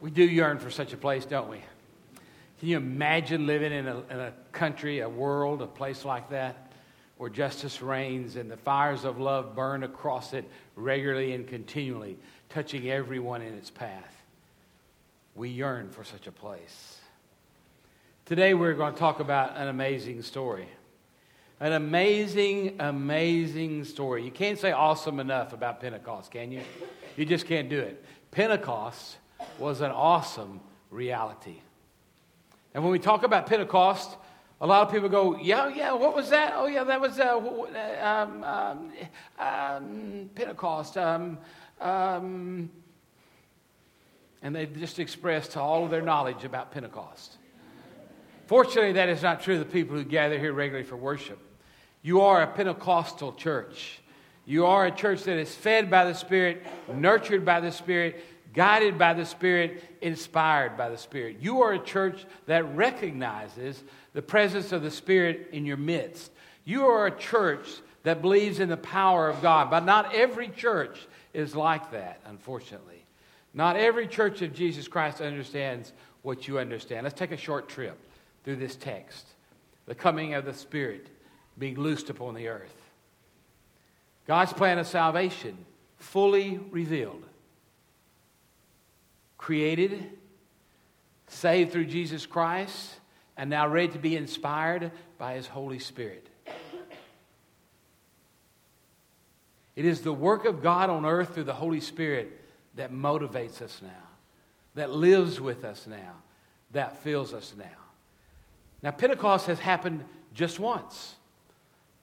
We do yearn for such a place, don't we? Can you imagine living in a, in a country, a world, a place like that, where justice reigns and the fires of love burn across it regularly and continually, touching everyone in its path? We yearn for such a place. Today, we're going to talk about an amazing story. An amazing, amazing story. You can't say awesome enough about Pentecost, can you? You just can't do it. Pentecost was an awesome reality. And when we talk about Pentecost, a lot of people go, yeah, yeah, what was that? Oh, yeah, that was uh, um, um, um, Pentecost. Um, um, and they just expressed all of their knowledge about Pentecost. Fortunately, that is not true of the people who gather here regularly for worship. You are a Pentecostal church. You are a church that is fed by the Spirit, nurtured by the Spirit, guided by the Spirit, inspired by the Spirit. You are a church that recognizes the presence of the Spirit in your midst. You are a church that believes in the power of God. But not every church is like that, unfortunately. Not every church of Jesus Christ understands what you understand. Let's take a short trip through this text the coming of the Spirit being loosed upon the earth. God's plan of salvation fully revealed created, saved through Jesus Christ, and now ready to be inspired by His Holy Spirit. It is the work of God on earth through the Holy Spirit that motivates us now, that lives with us now, that fills us now. Now, Pentecost has happened just once.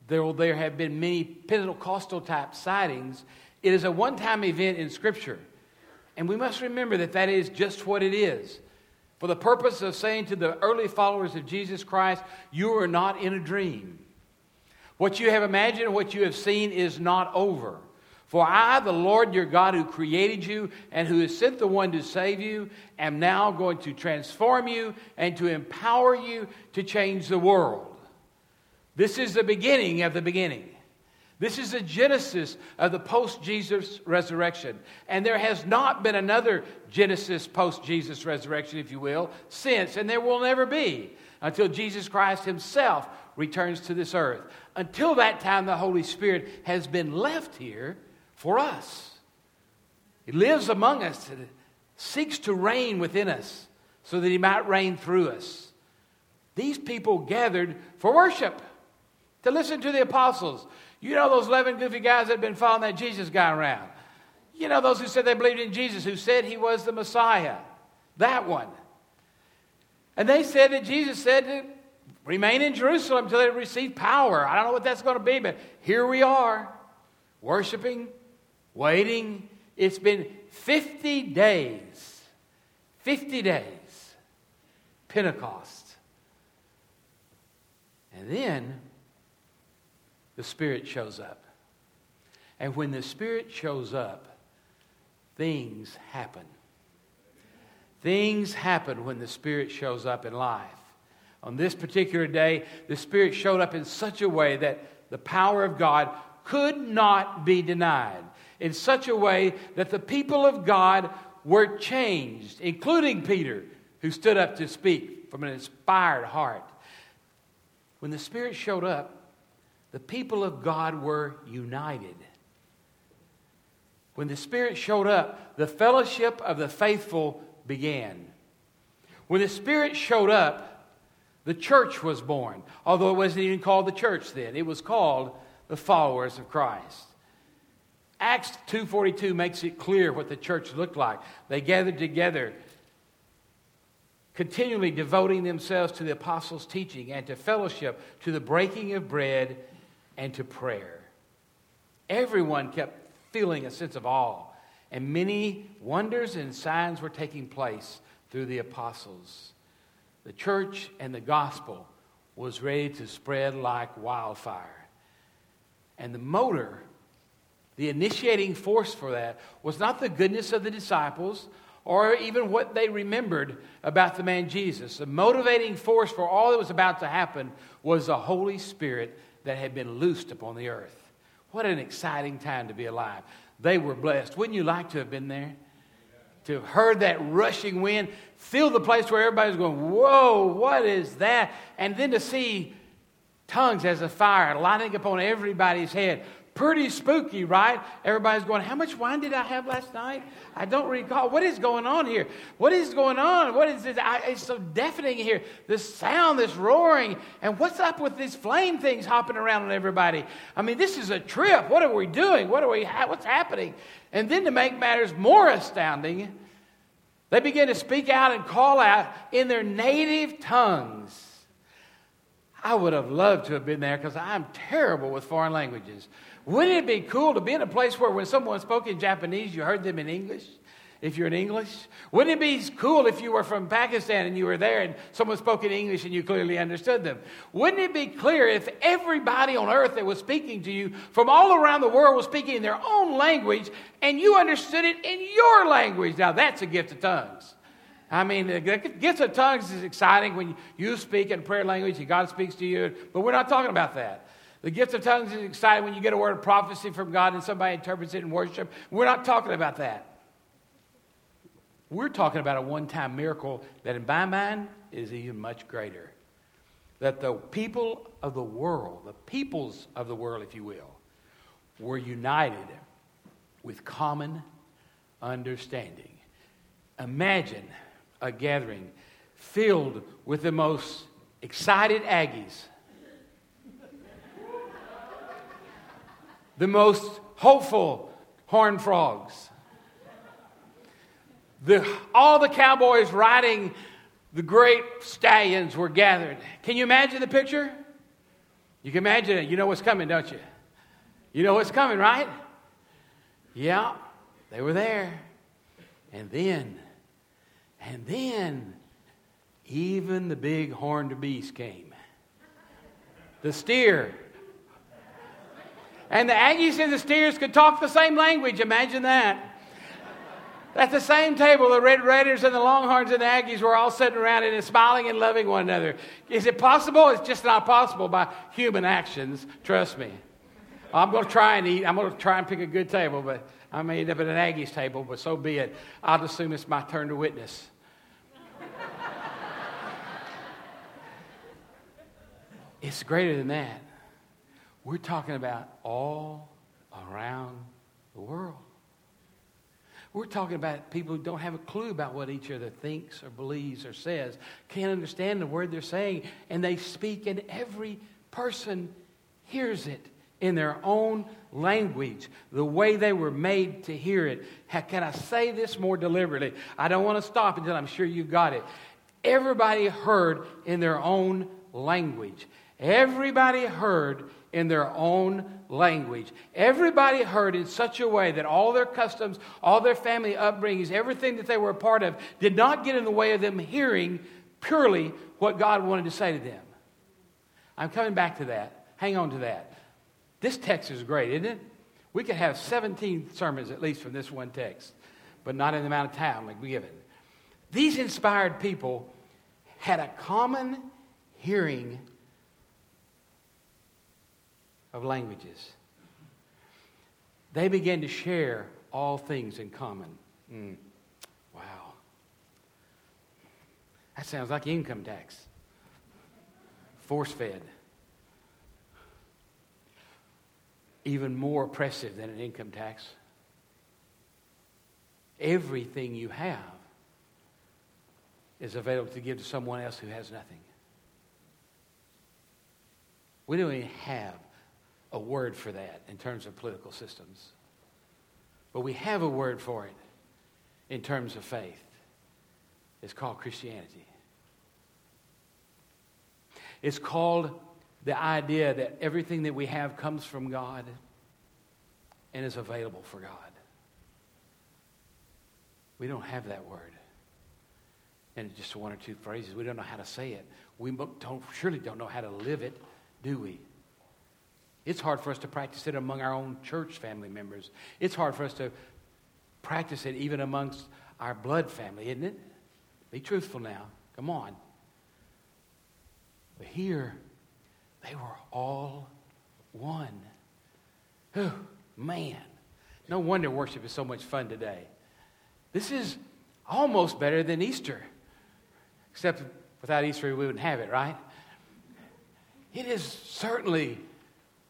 There, there have been many Pentecostal type sightings. It is a one time event in Scripture. And we must remember that that is just what it is. For the purpose of saying to the early followers of Jesus Christ, you are not in a dream. What you have imagined, what you have seen is not over. For I, the Lord your God, who created you and who has sent the one to save you, am now going to transform you and to empower you to change the world. This is the beginning of the beginning. This is the genesis of the post Jesus resurrection. And there has not been another Genesis post Jesus resurrection, if you will, since, and there will never be until Jesus Christ himself returns to this earth. Until that time, the Holy Spirit has been left here for us. He lives among us and seeks to reign within us so that he might reign through us. These people gathered for worship, to listen to the apostles. You know those 11 goofy guys that have been following that Jesus guy around. You know those who said they believed in Jesus, who said he was the Messiah. That one. And they said that Jesus said to remain in Jerusalem until they receive power. I don't know what that's going to be, but here we are, worshiping, waiting. It's been 50 days. 50 days. Pentecost. And then the Spirit shows up. And when the Spirit shows up, things happen. Things happen when the Spirit shows up in life. On this particular day, the Spirit showed up in such a way that the power of God could not be denied. In such a way that the people of God were changed, including Peter, who stood up to speak from an inspired heart. When the Spirit showed up, the people of God were united. When the Spirit showed up, the fellowship of the faithful began. When the Spirit showed up, the church was born. Although it wasn't even called the church then, it was called the followers of Christ. Acts 2:42 makes it clear what the church looked like. They gathered together continually devoting themselves to the apostles' teaching and to fellowship, to the breaking of bread and to prayer. Everyone kept feeling a sense of awe, and many wonders and signs were taking place through the apostles. The church and the gospel was ready to spread like wildfire. And the motor, the initiating force for that, was not the goodness of the disciples or even what they remembered about the man Jesus. The motivating force for all that was about to happen was the Holy Spirit that had been loosed upon the earth. What an exciting time to be alive. They were blessed. Wouldn't you like to have been there? to have heard that rushing wind, feel the place where everybody's going, Whoa, what is that? And then to see tongues as a fire lighting upon everybody's head. Pretty spooky, right? Everybody's going, How much wine did I have last night? I don't recall. What is going on here? What is going on? What is this? I, it's so deafening here. This sound, this roaring. And what's up with these flame things hopping around on everybody? I mean, this is a trip. What are we doing? What are we, what's happening? And then to make matters more astounding, they begin to speak out and call out in their native tongues. I would have loved to have been there because I'm terrible with foreign languages. Wouldn't it be cool to be in a place where when someone spoke in Japanese, you heard them in English? If you're in English? Wouldn't it be cool if you were from Pakistan and you were there and someone spoke in English and you clearly understood them? Wouldn't it be clear if everybody on earth that was speaking to you from all around the world was speaking in their own language and you understood it in your language? Now that's a gift of tongues. I mean, the gift of tongues is exciting when you speak in prayer language and God speaks to you, but we're not talking about that. The gift of tongues is exciting when you get a word of prophecy from God and somebody interprets it in worship. We're not talking about that. We're talking about a one time miracle that, in my mind, is even much greater. That the people of the world, the peoples of the world, if you will, were united with common understanding. Imagine a gathering filled with the most excited Aggies the most hopeful horned frogs. The, all the cowboys riding the great stallions were gathered. Can you imagine the picture? You can imagine it. You know what's coming, don't you? You know what's coming, right? Yeah, they were there. And then, and then, even the big horned beast came. The steer and the Aggies and the Steers could talk the same language. Imagine that. At the same table, the Red Raiders and the Longhorns and the Aggies were all sitting around and smiling and loving one another. Is it possible? It's just not possible by human actions. Trust me. I'm going to try and eat. I'm going to try and pick a good table, but I may end up at an Aggies table, but so be it. I'll assume it's my turn to witness. it's greater than that. We're talking about all around the world. We're talking about people who don't have a clue about what each other thinks or believes or says, can't understand the word they're saying, and they speak, and every person hears it in their own language, the way they were made to hear it. How, can I say this more deliberately? I don't want to stop until I'm sure you got it. Everybody heard in their own language. Everybody heard in their own language. Everybody heard in such a way that all their customs, all their family upbringings, everything that they were a part of did not get in the way of them hearing purely what God wanted to say to them. I'm coming back to that. Hang on to that. This text is great, isn't it? We could have 17 sermons at least from this one text, but not in the amount of time like we give it. These inspired people had a common hearing of languages. They began to share all things in common. Mm. Wow. That sounds like income tax. Force fed. Even more oppressive than an income tax. Everything you have is available to give to someone else who has nothing. We don't even have a word for that in terms of political systems. But we have a word for it in terms of faith. It's called Christianity. It's called the idea that everything that we have comes from God and is available for God. We don't have that word. And just one or two phrases. We don't know how to say it. We don't, surely don't know how to live it, do we? It's hard for us to practice it among our own church family members. It's hard for us to practice it even amongst our blood family, isn't it? Be truthful now. Come on. But here, they were all one. Oh, man. No wonder worship is so much fun today. This is almost better than Easter. Except without Easter, we wouldn't have it, right? It is certainly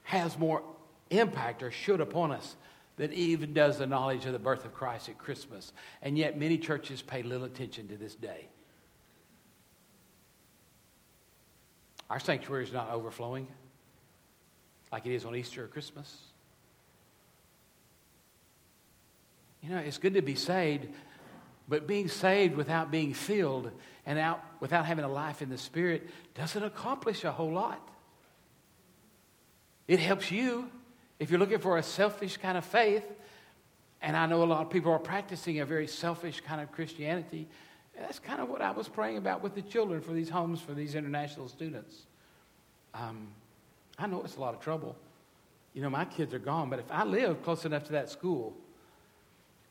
has more impact or should upon us than even does the knowledge of the birth of Christ at Christmas. And yet, many churches pay little attention to this day. Our sanctuary is not overflowing like it is on Easter or Christmas. You know, it's good to be saved, but being saved without being filled and out without having a life in the Spirit doesn't accomplish a whole lot. It helps you if you're looking for a selfish kind of faith, and I know a lot of people are practicing a very selfish kind of Christianity. That's kind of what I was praying about with the children for these homes for these international students. Um, I know it's a lot of trouble. You know, my kids are gone, but if I lived close enough to that school,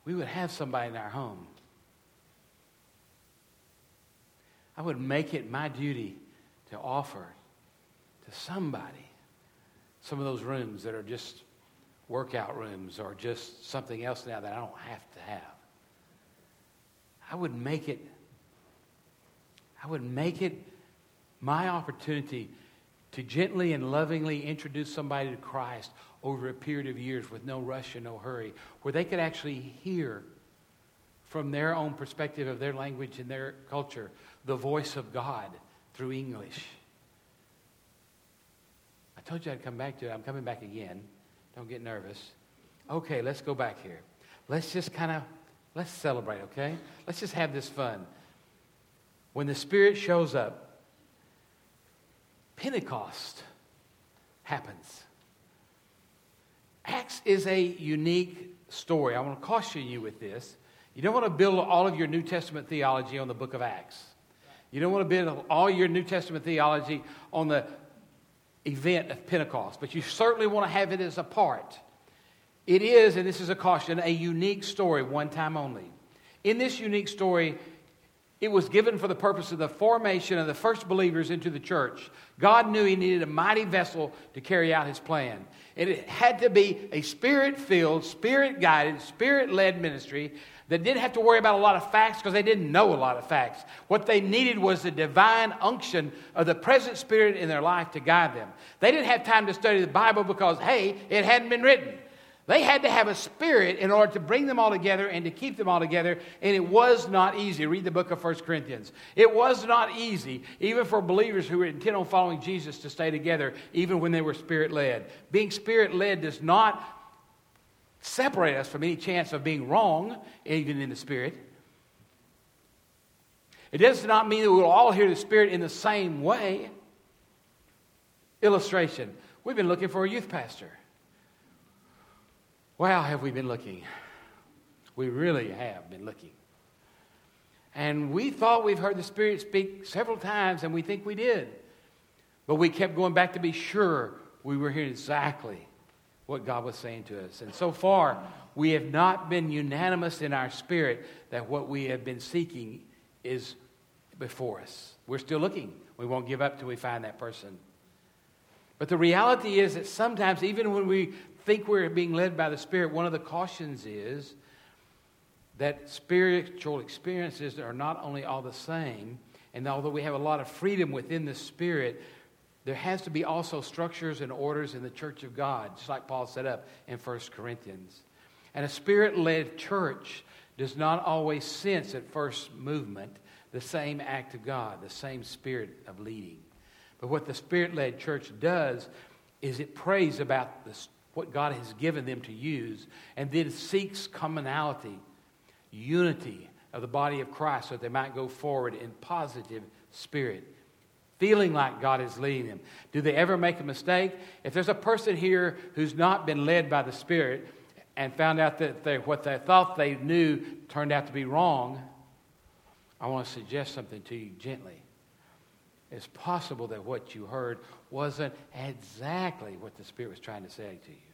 we would have somebody in our home. I would make it my duty to offer to somebody some of those rooms that are just workout rooms or just something else now that I don't have to have. I would make it I would make it my opportunity to gently and lovingly introduce somebody to Christ over a period of years with no rush and no hurry, where they could actually hear from their own perspective of their language and their culture the voice of God through English told you I'd come back to it. I'm coming back again. Don't get nervous. Okay, let's go back here. Let's just kind of let's celebrate, okay? Let's just have this fun. When the Spirit shows up, Pentecost happens. Acts is a unique story. I want to caution you with this. You don't want to build all of your New Testament theology on the book of Acts. You don't want to build all your New Testament theology on the event of Pentecost, but you certainly want to have it as a part. It is, and this is a caution, a unique story, one time only. In this unique story, it was given for the purpose of the formation of the first believers into the church. God knew He needed a mighty vessel to carry out His plan. And it had to be a spirit filled, spirit guided, spirit led ministry that didn't have to worry about a lot of facts because they didn't know a lot of facts. What they needed was the divine unction of the present spirit in their life to guide them. They didn't have time to study the Bible because, hey, it hadn't been written. They had to have a spirit in order to bring them all together and to keep them all together, and it was not easy. Read the book of 1 Corinthians. It was not easy, even for believers who were intent on following Jesus, to stay together, even when they were spirit led. Being spirit led does not separate us from any chance of being wrong, even in the Spirit. It does not mean that we'll all hear the Spirit in the same way. Illustration We've been looking for a youth pastor. Wow, have we been looking? We really have been looking. And we thought we've heard the Spirit speak several times, and we think we did. But we kept going back to be sure we were hearing exactly what God was saying to us. And so far, we have not been unanimous in our spirit that what we have been seeking is before us. We're still looking. We won't give up till we find that person. But the reality is that sometimes, even when we think we're being led by the Spirit, one of the cautions is that spiritual experiences are not only all the same, and although we have a lot of freedom within the Spirit, there has to be also structures and orders in the church of God, just like Paul set up in 1 Corinthians. And a spirit led church does not always sense at first movement the same act of God, the same spirit of leading. But what the spirit led church does is it prays about this, what God has given them to use and then seeks commonality, unity of the body of Christ so that they might go forward in positive spirit feeling like God is leading them. Do they ever make a mistake? If there's a person here who's not been led by the Spirit and found out that they, what they thought they knew turned out to be wrong, I want to suggest something to you gently. It's possible that what you heard wasn't exactly what the Spirit was trying to say to you.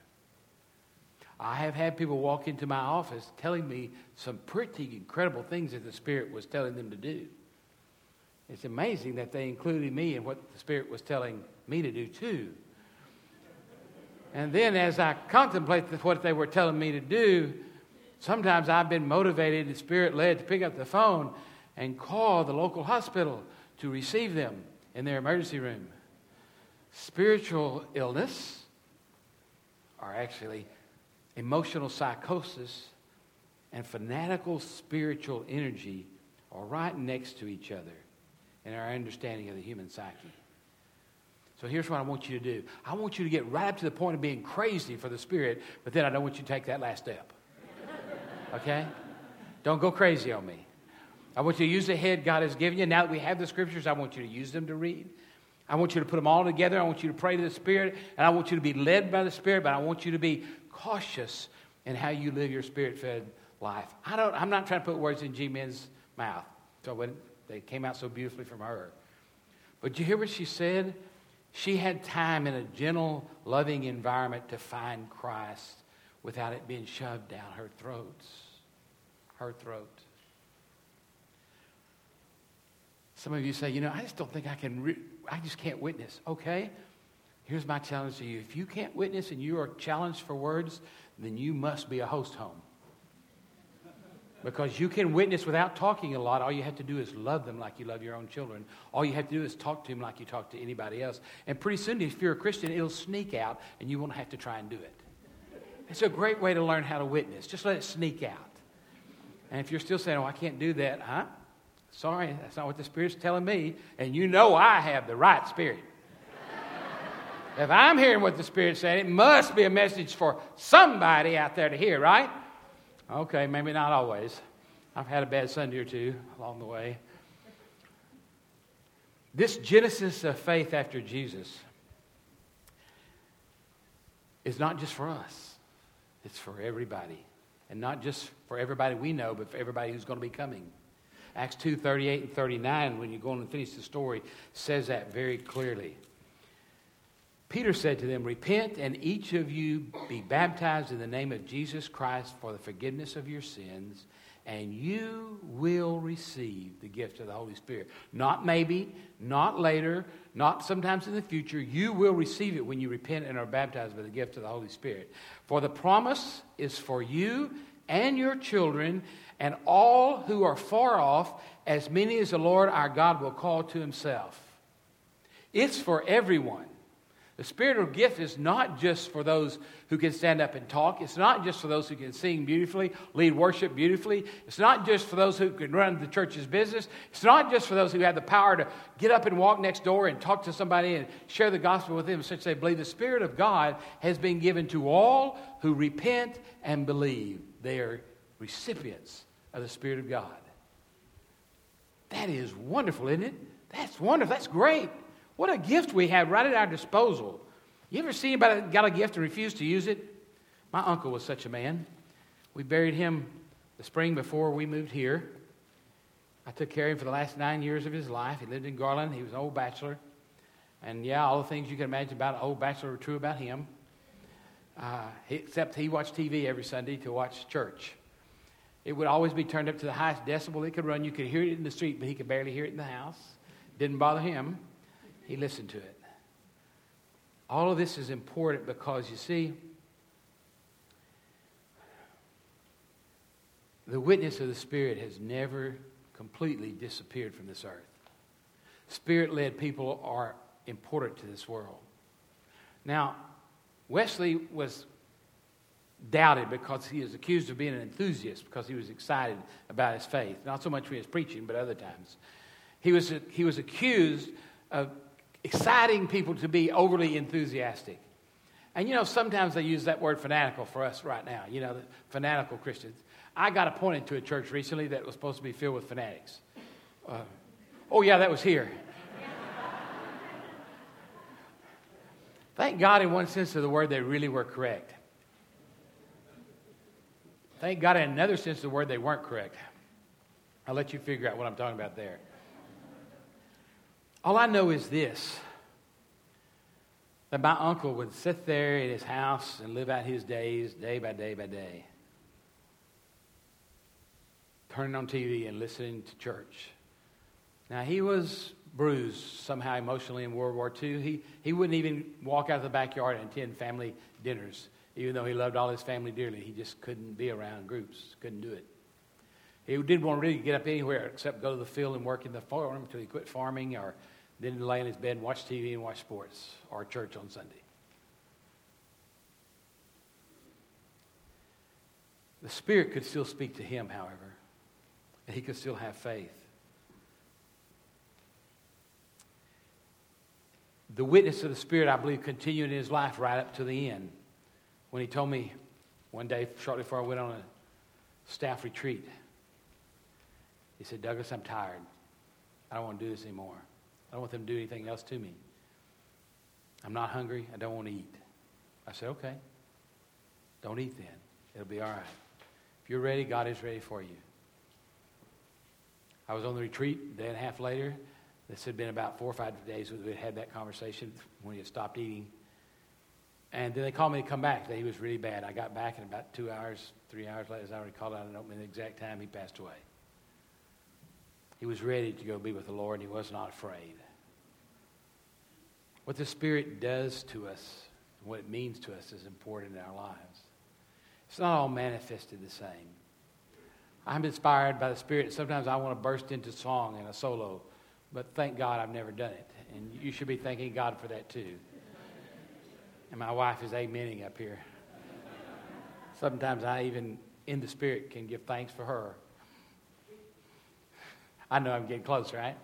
I have had people walk into my office telling me some pretty incredible things that the Spirit was telling them to do. It's amazing that they included me in what the Spirit was telling me to do too. And then as I contemplate what they were telling me to do, Sometimes I've been motivated and spirit led to pick up the phone and call the local hospital to receive them in their emergency room. Spiritual illness, or actually emotional psychosis, and fanatical spiritual energy are right next to each other in our understanding of the human psyche. So here's what I want you to do I want you to get right up to the point of being crazy for the Spirit, but then I don't want you to take that last step. Okay? Don't go crazy on me. I want you to use the head God has given you. Now that we have the scriptures, I want you to use them to read. I want you to put them all together. I want you to pray to the Spirit, and I want you to be led by the Spirit, but I want you to be cautious in how you live your spirit fed life. I don't, I'm not trying to put words in G Min's mouth. So when they came out so beautifully from her. But you hear what she said? She had time in a gentle, loving environment to find Christ without it being shoved down her throat. Her throat. Some of you say, you know, I just don't think I can, re- I just can't witness. Okay, here's my challenge to you. If you can't witness and you are challenged for words, then you must be a host home. Because you can witness without talking a lot. All you have to do is love them like you love your own children. All you have to do is talk to them like you talk to anybody else. And pretty soon, if you're a Christian, it'll sneak out and you won't have to try and do it. It's a great way to learn how to witness. Just let it sneak out. And if you're still saying, oh, I can't do that, huh? Sorry, that's not what the Spirit's telling me. And you know I have the right Spirit. If I'm hearing what the Spirit's saying, it must be a message for somebody out there to hear, right? Okay, maybe not always. I've had a bad Sunday or two along the way. This genesis of faith after Jesus is not just for us, it's for everybody. And not just for everybody we know, but for everybody who's going to be coming. Acts 2 38 and 39, when you go on and finish the story, says that very clearly. Peter said to them, Repent and each of you be baptized in the name of Jesus Christ for the forgiveness of your sins, and you will receive the gift of the Holy Spirit. Not maybe, not later, not sometimes in the future. You will receive it when you repent and are baptized with the gift of the Holy Spirit. For the promise is for you and your children and all who are far off, as many as the Lord our God will call to himself. It's for everyone. The spiritual gift is not just for those who can stand up and talk. It's not just for those who can sing beautifully, lead worship beautifully. It's not just for those who can run the church's business. It's not just for those who have the power to get up and walk next door and talk to somebody and share the gospel with them since they believe. The Spirit of God has been given to all who repent and believe. They are recipients of the Spirit of God. That is wonderful, isn't it? That's wonderful. That's great. What a gift we have right at our disposal. You ever see anybody got a gift and refused to use it? My uncle was such a man. We buried him the spring before we moved here. I took care of him for the last nine years of his life. He lived in Garland. He was an old bachelor. And yeah, all the things you can imagine about an old bachelor are true about him. Uh, except he watched TV every Sunday to watch church. It would always be turned up to the highest decibel it could run. You could hear it in the street, but he could barely hear it in the house. Didn't bother him. He listened to it. All of this is important because you see, the witness of the Spirit has never completely disappeared from this earth. Spirit led people are important to this world. Now, Wesley was doubted because he was accused of being an enthusiast because he was excited about his faith. Not so much for his preaching, but other times. He was, he was accused of exciting people to be overly enthusiastic. And you know, sometimes they use that word fanatical for us right now, you know, the fanatical Christians. I got appointed to a church recently that was supposed to be filled with fanatics. Uh, oh, yeah, that was here. Thank God, in one sense of the word, they really were correct. Thank God, in another sense of the word, they weren't correct. I'll let you figure out what I'm talking about there. All I know is this that my uncle would sit there in his house and live out his days day by day by day, turning on TV and listening to church. Now, he was bruised somehow emotionally in World War II. He, he wouldn't even walk out of the backyard and attend family dinners Even though he loved all his family dearly, he just couldn't be around groups, couldn't do it. He didn't want to really get up anywhere except go to the field and work in the farm until he quit farming or then lay in his bed and watch TV and watch sports or church on Sunday. The Spirit could still speak to him, however, and he could still have faith. The witness of the Spirit, I believe, continued in his life right up to the end. When he told me one day, shortly before I went on a staff retreat, he said, Douglas, I'm tired. I don't want to do this anymore. I don't want them to do anything else to me. I'm not hungry. I don't want to eat. I said, okay. Don't eat then. It'll be all right. If you're ready, God is ready for you. I was on the retreat a day and a half later. This had been about four or five days we had had that conversation when he had stopped eating. And then they called me to come back. He was really bad. I got back, in about two hours, three hours later, as I recall, I don't know the exact time, he passed away. He was ready to go be with the Lord, and he was not afraid. What the Spirit does to us, what it means to us, is important in our lives. It's not all manifested the same. I'm inspired by the Spirit. Sometimes I want to burst into song and a solo, but thank God I've never done it. And you should be thanking God for that too. And my wife is amening up here. Sometimes I even, in the Spirit, can give thanks for her I know I'm getting close, right?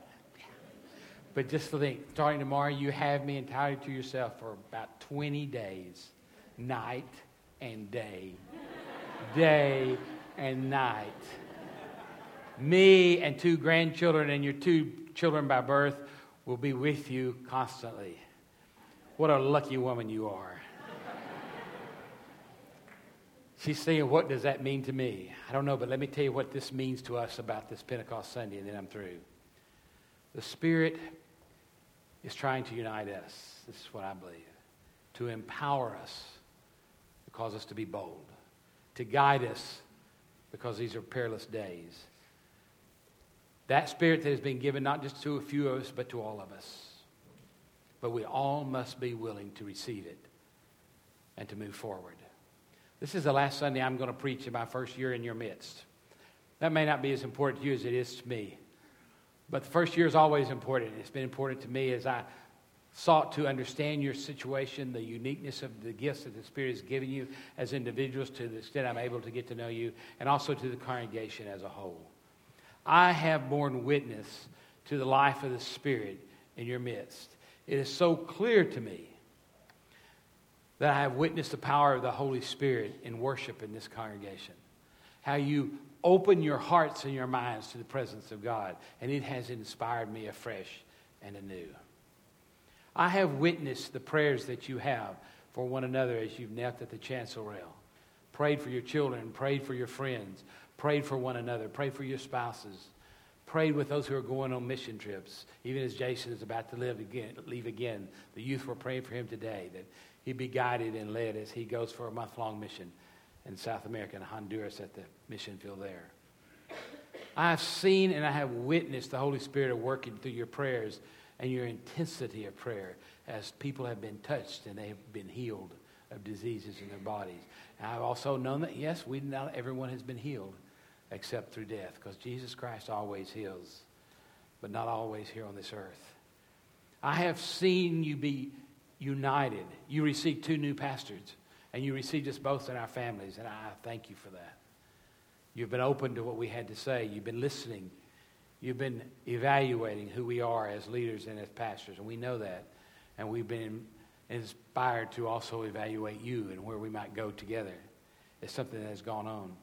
But just to think, starting tomorrow, you have me entirely to yourself for about 20 days, night and day, day and night. Me and two grandchildren and your two children by birth will be with you constantly. What a lucky woman you are. She's saying, What does that mean to me? I don't know, but let me tell you what this means to us about this Pentecost Sunday, and then I'm through. The Spirit is trying to unite us. This is what I believe. To empower us, to cause us to be bold, to guide us, because these are perilous days. That Spirit that has been given not just to a few of us, but to all of us. But we all must be willing to receive it and to move forward. This is the last Sunday I'm going to preach in my first year in your midst. That may not be as important to you as it is to me. But the first year is always important. It's been important to me as I sought to understand your situation, the uniqueness of the gifts that the Spirit has given you as individuals to the extent I'm able to get to know you, and also to the congregation as a whole. I have borne witness to the life of the Spirit in your midst. It is so clear to me that I have witnessed the power of the Holy Spirit in worship in this congregation. How you open your hearts and your minds to the presence of God, and it has inspired me afresh and anew. I have witnessed the prayers that you have for one another as you've knelt at the chancel rail. Prayed for your children, prayed for your friends, prayed for one another, prayed for your spouses, prayed with those who are going on mission trips. Even as Jason is about to live again, leave again, the youth were praying for him today that he be guided and led as he goes for a month long mission in South America and Honduras at the mission field there. I have seen and I have witnessed the Holy Spirit working through your prayers and your intensity of prayer as people have been touched and they have been healed of diseases in their bodies. And I've also known that, yes, we not everyone has been healed except through death because Jesus Christ always heals, but not always here on this earth. I have seen you be united. You received two new pastors, and you received us both in our families, and I thank you for that. You've been open to what we had to say. You've been listening. You've been evaluating who we are as leaders and as pastors, and we know that. And we've been inspired to also evaluate you and where we might go together. It's something that has gone on.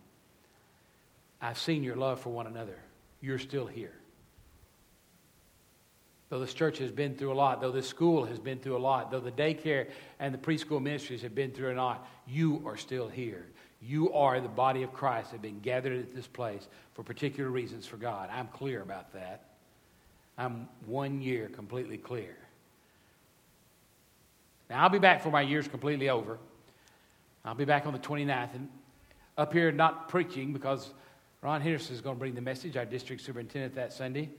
I've seen your love for one another. You're still here though this church has been through a lot, though this school has been through a lot, though the daycare and the preschool ministries have been through a lot, you are still here. You are the body of Christ that have been gathered at this place for particular reasons for God. I'm clear about that. I'm one year completely clear. Now, I'll be back for my year's completely over. I'll be back on the 29th. And up here, not preaching because Ron Henderson is going to bring the message, our district superintendent, that Sunday.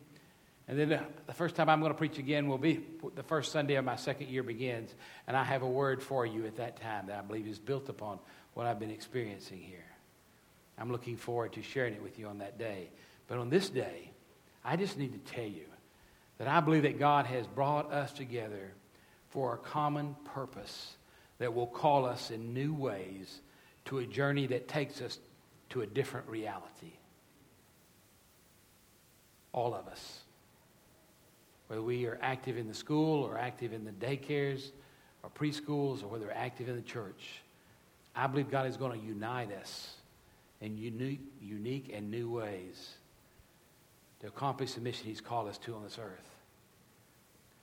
And then the first time I'm going to preach again will be the first Sunday of my second year begins. And I have a word for you at that time that I believe is built upon what I've been experiencing here. I'm looking forward to sharing it with you on that day. But on this day, I just need to tell you that I believe that God has brought us together for a common purpose that will call us in new ways to a journey that takes us to a different reality. All of us. Whether we are active in the school or active in the daycares or preschools or whether we're active in the church, I believe God is going to unite us in unique, unique and new ways to accomplish the mission He's called us to on this earth.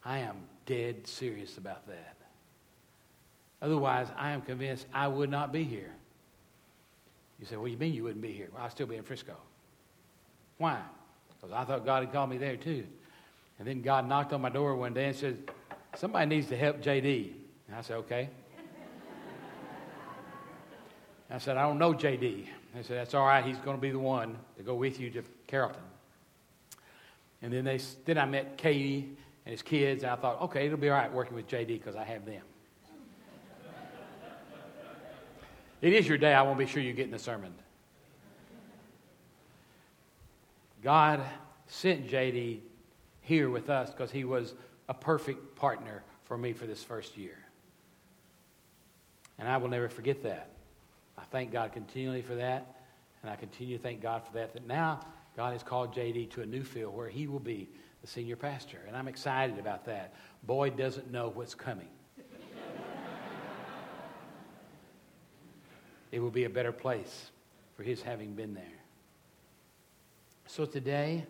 I am dead serious about that. Otherwise, I am convinced I would not be here. You say, What do you mean you wouldn't be here? Well, I'd still be in Frisco. Why? Because I thought God had called me there too. And then God knocked on my door one day and said, Somebody needs to help JD. And I said, Okay. I said, I don't know JD. I said, That's all right. He's going to be the one to go with you to Carrollton. And then, they, then I met Katie and his kids. And I thought, okay, it'll be all right working with JD because I have them. it is your day. I want to be sure you get in the sermon. God sent JD here with us because he was a perfect partner for me for this first year. And I will never forget that. I thank God continually for that. And I continue to thank God for that. That now God has called JD to a new field where he will be the senior pastor. And I'm excited about that. Boyd doesn't know what's coming. it will be a better place for his having been there. So today,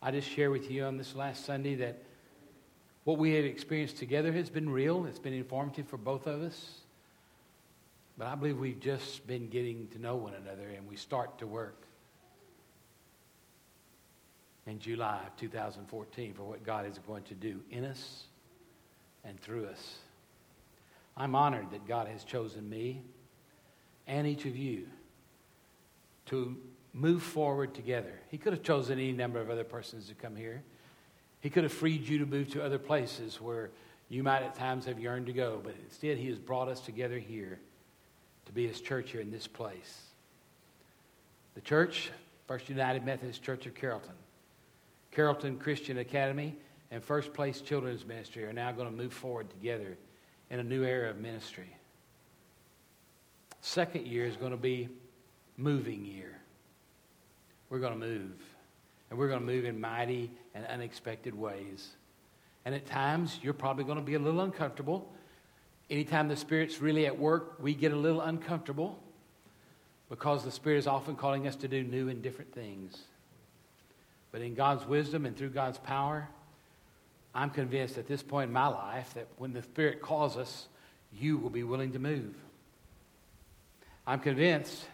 I just share with you on this last Sunday that what we have experienced together has been real. It's been informative for both of us. But I believe we've just been getting to know one another and we start to work in July of 2014 for what God is going to do in us and through us. I'm honored that God has chosen me and each of you to move forward together. He could have chosen any number of other persons to come here. He could have freed you to move to other places where you might at times have yearned to go, but instead, He has brought us together here to be His church here in this place. The church, First United Methodist Church of Carrollton, Carrollton Christian Academy and First Place Children's Ministry are now going to move forward together in a new era of ministry. Second year is going to be moving year. We're going to move. And we're going to move in mighty and unexpected ways. And at times, you're probably going to be a little uncomfortable. Anytime the Spirit's really at work, we get a little uncomfortable because the Spirit is often calling us to do new and different things. But in God's wisdom and through God's power, I'm convinced at this point in my life that when the Spirit calls us, you will be willing to move. I'm convinced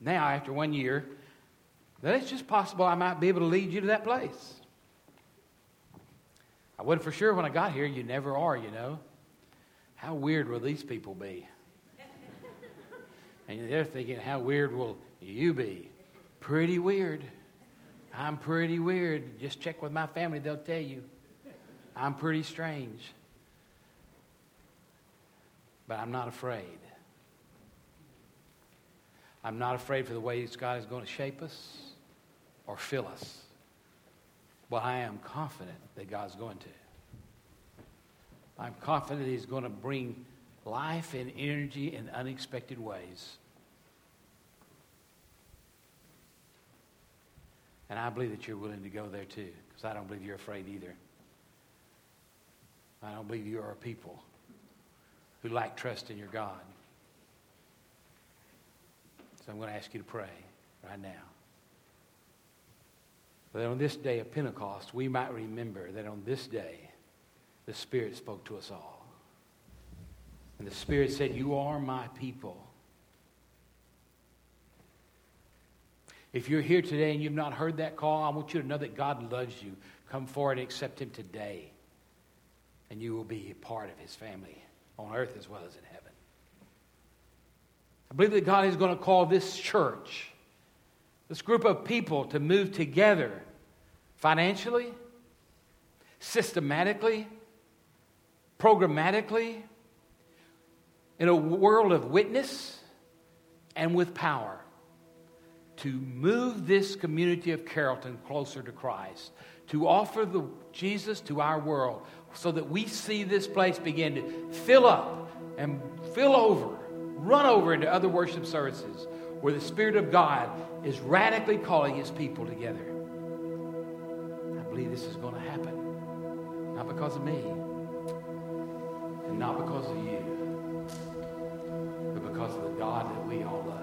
now, after one year, that it's just possible I might be able to lead you to that place. I wasn't for sure when I got here. You never are, you know. How weird will these people be? and they're thinking, how weird will you be? Pretty weird. I'm pretty weird. Just check with my family, they'll tell you. I'm pretty strange. But I'm not afraid. I'm not afraid for the ways God is going to shape us or fill us. But I am confident that God's going to. I'm confident He's going to bring life and energy in unexpected ways. And I believe that you're willing to go there too, because I don't believe you're afraid either. I don't believe you are a people who lack trust in your God. So I'm going to ask you to pray right now. That on this day of Pentecost, we might remember that on this day, the Spirit spoke to us all. And the Spirit said, You are my people. If you're here today and you've not heard that call, I want you to know that God loves you. Come forward and accept Him today, and you will be a part of His family on earth as well as in heaven. I believe that God is going to call this church, this group of people, to move together financially, systematically, programmatically, in a world of witness and with power to move this community of Carrollton closer to Christ, to offer the Jesus to our world so that we see this place begin to fill up and fill over, run over into other worship services where the Spirit of God is radically calling His people together. I believe this is going to happen. Not because of me, and not because of you, but because of the God that we all love.